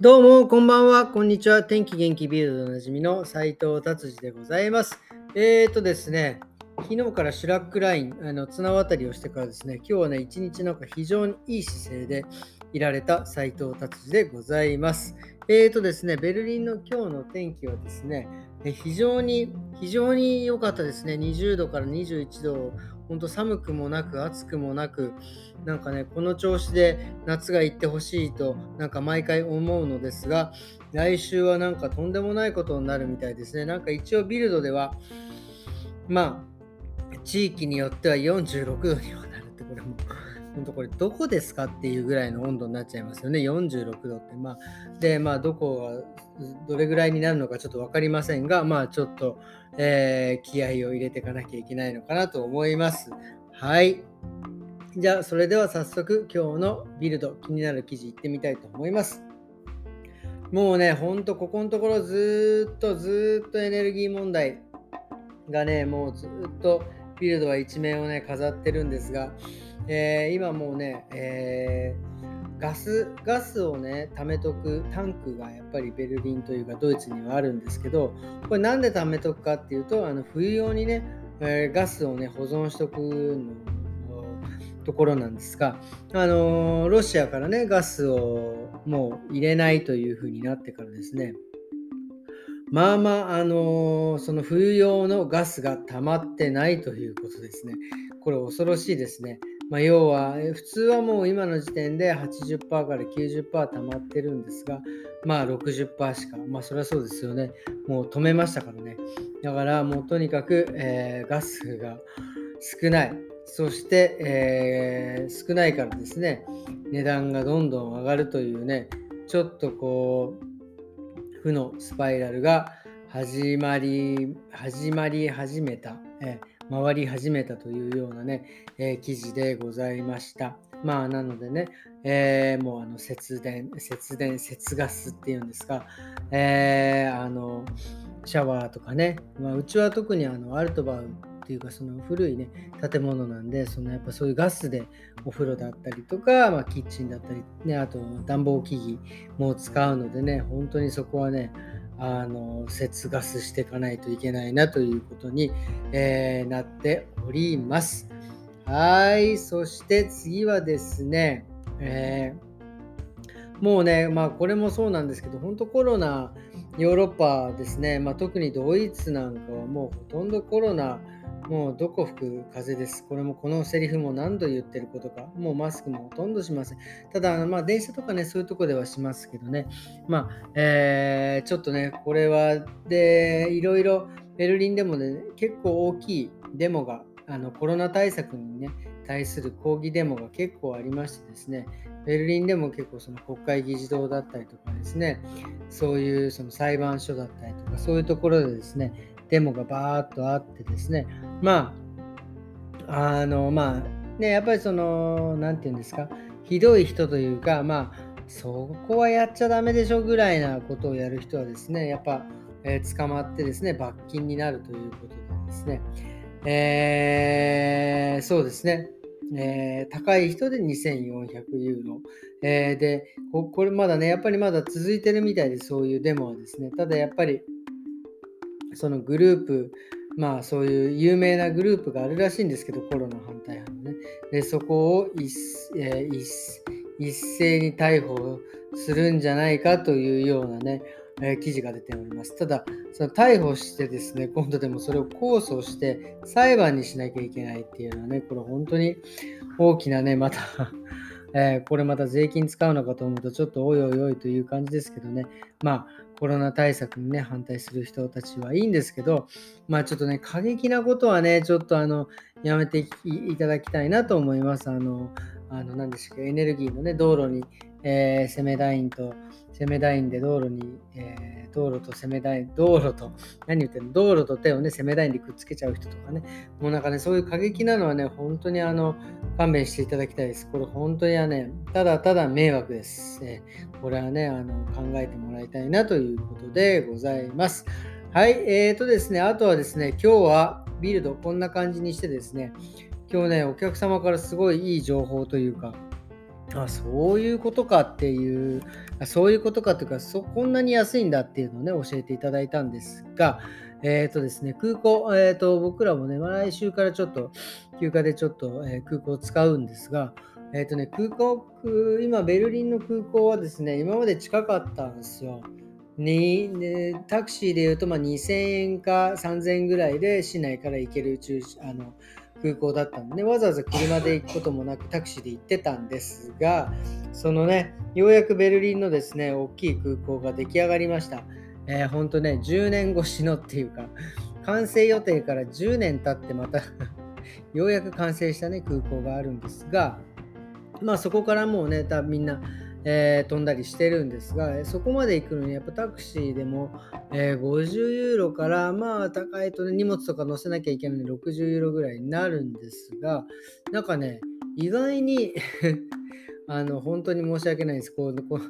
どうも、こんばんは、こんにちは。天気元気ビールドでおなじみの斉藤達治でございます。えーとですね、昨日からシュラックライン、あの綱渡りをしてからですね、今日はね、一日なんか非常にいい姿勢でいられた斉藤達治でございます。えーとですね、ベルリンの今日の天気はですね、非常に、非常に良かったですね。20度から21度、本当寒くもなく暑くもなく、なんかね、この調子で夏が行ってほしいと、なんか毎回思うのですが、来週はなんかとんでもないことになるみたいですね。なんか一応ビルドでは、まあ、地域によっては46度にはなるって、これも、本当これどこですかっていうぐらいの温度になっちゃいますよね。46度って。まあ、で、まあ、どこが、どれぐらいになるのかちょっと分かりませんが、まあ、ちょっと、えー、気合を入れていかなきゃいけないのかなと思います。はい。じゃあ、それでは早速今日のビルド、気になる記事いってみたいと思います。もうね、ほんとここのところずっとずっとエネルギー問題がね、もうずっとビルドは一面をね、飾ってるんですが、えー、今もうね、えー、ガス、ガスをね、貯めとくタンクがやっぱりベルリンというかドイツにはあるんですけど、これなんで貯めとくかっていうと、あの冬用にね、えー、ガスをね、保存しとくのところなんですが、あの、ロシアからね、ガスをもう入れないというふうになってからですね、まあまあ、あのー、その冬用のガスが溜まってないということですね。これ恐ろしいですね。まあ、要は、普通はもう今の時点で80%から90%溜まってるんですが、まあ60%しか、まあそれはそうですよね。もう止めましたからね。だからもうとにかく、えー、ガスが少ない。そして、えー、少ないからですね、値段がどんどん上がるというね、ちょっとこう、負のスパイラルが始まり、始まり始めた、えー、回り始めたというようなね、えー、記事でございました。まあ、なのでね、えー、もうあの節電、節電、節ガスっていうんですか、えー、あの、シャワーとかね、まあ、うちは特にあのアルトバウっていうかその古いね建物なんでそのやっぱそういうガスでお風呂だったりとか、まあ、キッチンだったり、ね、あと暖房機器も使うのでね本当にそこはねあの節ガスしていかないといけないなということに、えー、なっております。はいそして次はですね、えー、もうねまあこれもそうなんですけど本当コロナヨーロッパですね、まあ、特にドイツなんかはもうほとんどコロナもうどこ吹く風です。これもこのセリフも何度言ってることか。もうマスクもほとんどしません。ただ、まあ電車とかね、そういうとこではしますけどね。まあ、えー、ちょっとね、これは、で、いろいろベルリンでもね、結構大きいデモが、あのコロナ対策にね、対する抗議デモが結構ありましてですね、ベルリンでも結構その国会議事堂だったりとかですね、そういうその裁判所だったりとか、そういうところでですね、デモがバーっとあってですね、まあ、あの、まあ、ね、やっぱりその、なんていうんですか、ひどい人というか、まあ、そこはやっちゃダメでしょぐらいなことをやる人はですね、やっぱ、えー、捕まってですね、罰金になるということでですね、えー、そうですね、えー、高い人で2400ユーロ、えー、でこ、これまだね、やっぱりまだ続いてるみたいで、そういうデモはですね、ただやっぱり、そのグループ、まあそういう有名なグループがあるらしいんですけど、コロナ反対派のね。で、そこを一,、えー、一斉に逮捕するんじゃないかというようなね、えー、記事が出ております。ただ、その逮捕してですね、今度でもそれを控訴して裁判にしなきゃいけないっていうのはね、これ本当に大きなね、またえー、これまた税金使うのかと思うとちょっとおいおいおいという感じですけどね、まあコロナ対策にね、反対する人たちはいいんですけど、まあちょっとね、過激なことはね、ちょっとあの、やめていただきたいなと思います。あの、あの何でしたっけ、エネルギーのね、道路に、えー、セメダインと、セメダインで道路に、えー、道路とセメダイン、道路と、何言ってるの、道路と手をね、セメダインでくっつけちゃう人とかね、もうなんかね、そういう過激なのはね、本当にあの、勘弁していただきたいです。これ本当にはね、ただただ迷惑です。えー、これはね、あの、考えてもらいたいなということでございます。はい、えーとですね、あとはですね、今日はビルドこんな感じにしてですね、今日ね、お客様からすごいいい情報というか、あそういうことかっていう、そういうことかというかそ、こんなに安いんだっていうのをね、教えていただいたんですが、えっ、ー、とですね、空港、えっ、ー、と、僕らもね、来週からちょっと、休暇でちょっと、えー、空港を使うんですが、えっ、とね、空港、今、ベルリンの空港はですね、今まで近かったんですよ。にね、タクシーで言うと、まあ、2000円か3000円ぐらいで市内から行ける中あの空港だったんで、わざわざ車で行くこともなくタクシーで行ってたんですが、そのね、ようやくベルリンのですね、大きい空港が出来上がりました。えー、ほんとね、10年越しのっていうか、完成予定から10年経ってまた ようやく完成したね、空港があるんですが、まあそこからもうね、多分みんな、えー、飛んだりしてるんですが、そこまで行くのにやっぱタクシーでも、えー、50ユーロからまあ高いとね荷物とか乗せなきゃいけないので60ユーロぐらいになるんですが、なんかね、意外に あの本当に申し訳ないです。こうこ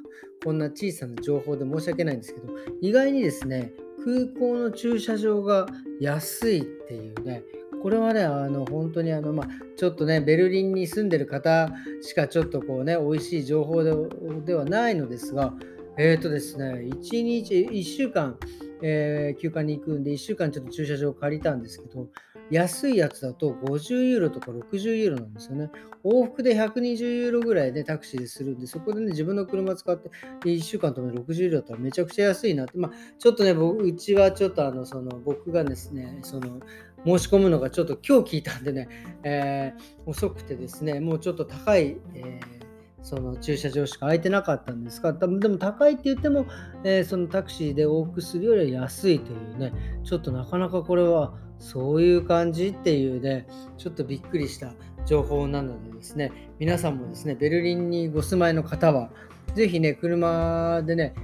こんな小さな情報で申し訳ないんですけど、意外にですね、空港の駐車場が安いっていうね、これはね、あの本当にあの、まあ、ちょっとね、ベルリンに住んでる方しかちょっとこうね、美味しい情報ではないのですが、えっ、ー、とですね、1日、1週間、えー、休暇に行くんで、1週間ちょっと駐車場借りたんですけど、安いやつだと50ユーロとか60ユーロなんですよね。往復で120ユーロぐらいでタクシーでするんで、そこでね、自分の車使って1週間とも60ユーロだったらめちゃくちゃ安いなって、まあ、ちょっとね、僕うちはちょっとあの、その、僕がですね、その、申し込むのがちょっと今日聞いたんでね、えー、遅くてですね、もうちょっと高い、えーその駐車場しか空いてなかったんですが、でも高いって言っても、えー、そのタクシーで往復するよりは安いというね、ちょっとなかなかこれはそういう感じっていうね、ちょっとびっくりした情報なのでですね、皆さんもですね、ベルリンにご住まいの方は、ぜひね、車でね、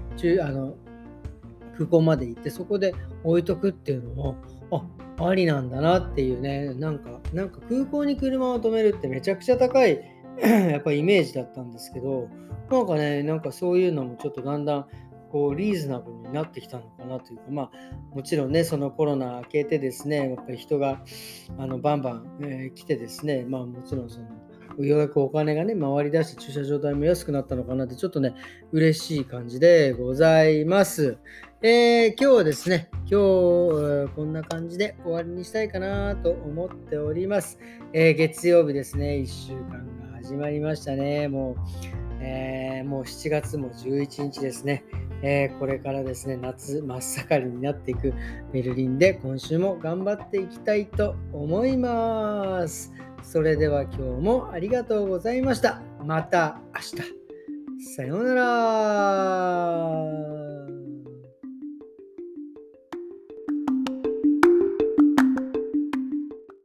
あの空港まで行って、そこで置いとくっていうのも、あありなんだなっていうね、なんか、なんか空港に車を止めるってめちゃくちゃ高い やっぱりイメージだったんですけど、なんかね、なんかそういうのもちょっとだんだんこうリーズナブルになってきたのかなというか、まあ、もちろんね、そのコロナ明けてですね、やっぱり人があのバンバン、えー、来てですね、まあもちろんその、ようやくお金がね、回り出して駐車場代も安くなったのかなって、ちょっとね、嬉しい感じでございます。えー、今日はですね、今日こんな感じで終わりにしたいかなと思っております。えー、月曜日ですね、1週間が始まりましたね。もう、えー、もう7月も11日ですね。えー、これからですね、夏真っ盛りになっていくベルリンで今週も頑張っていきたいと思います。それでは今日もありがとうございました。また明日。さようなら。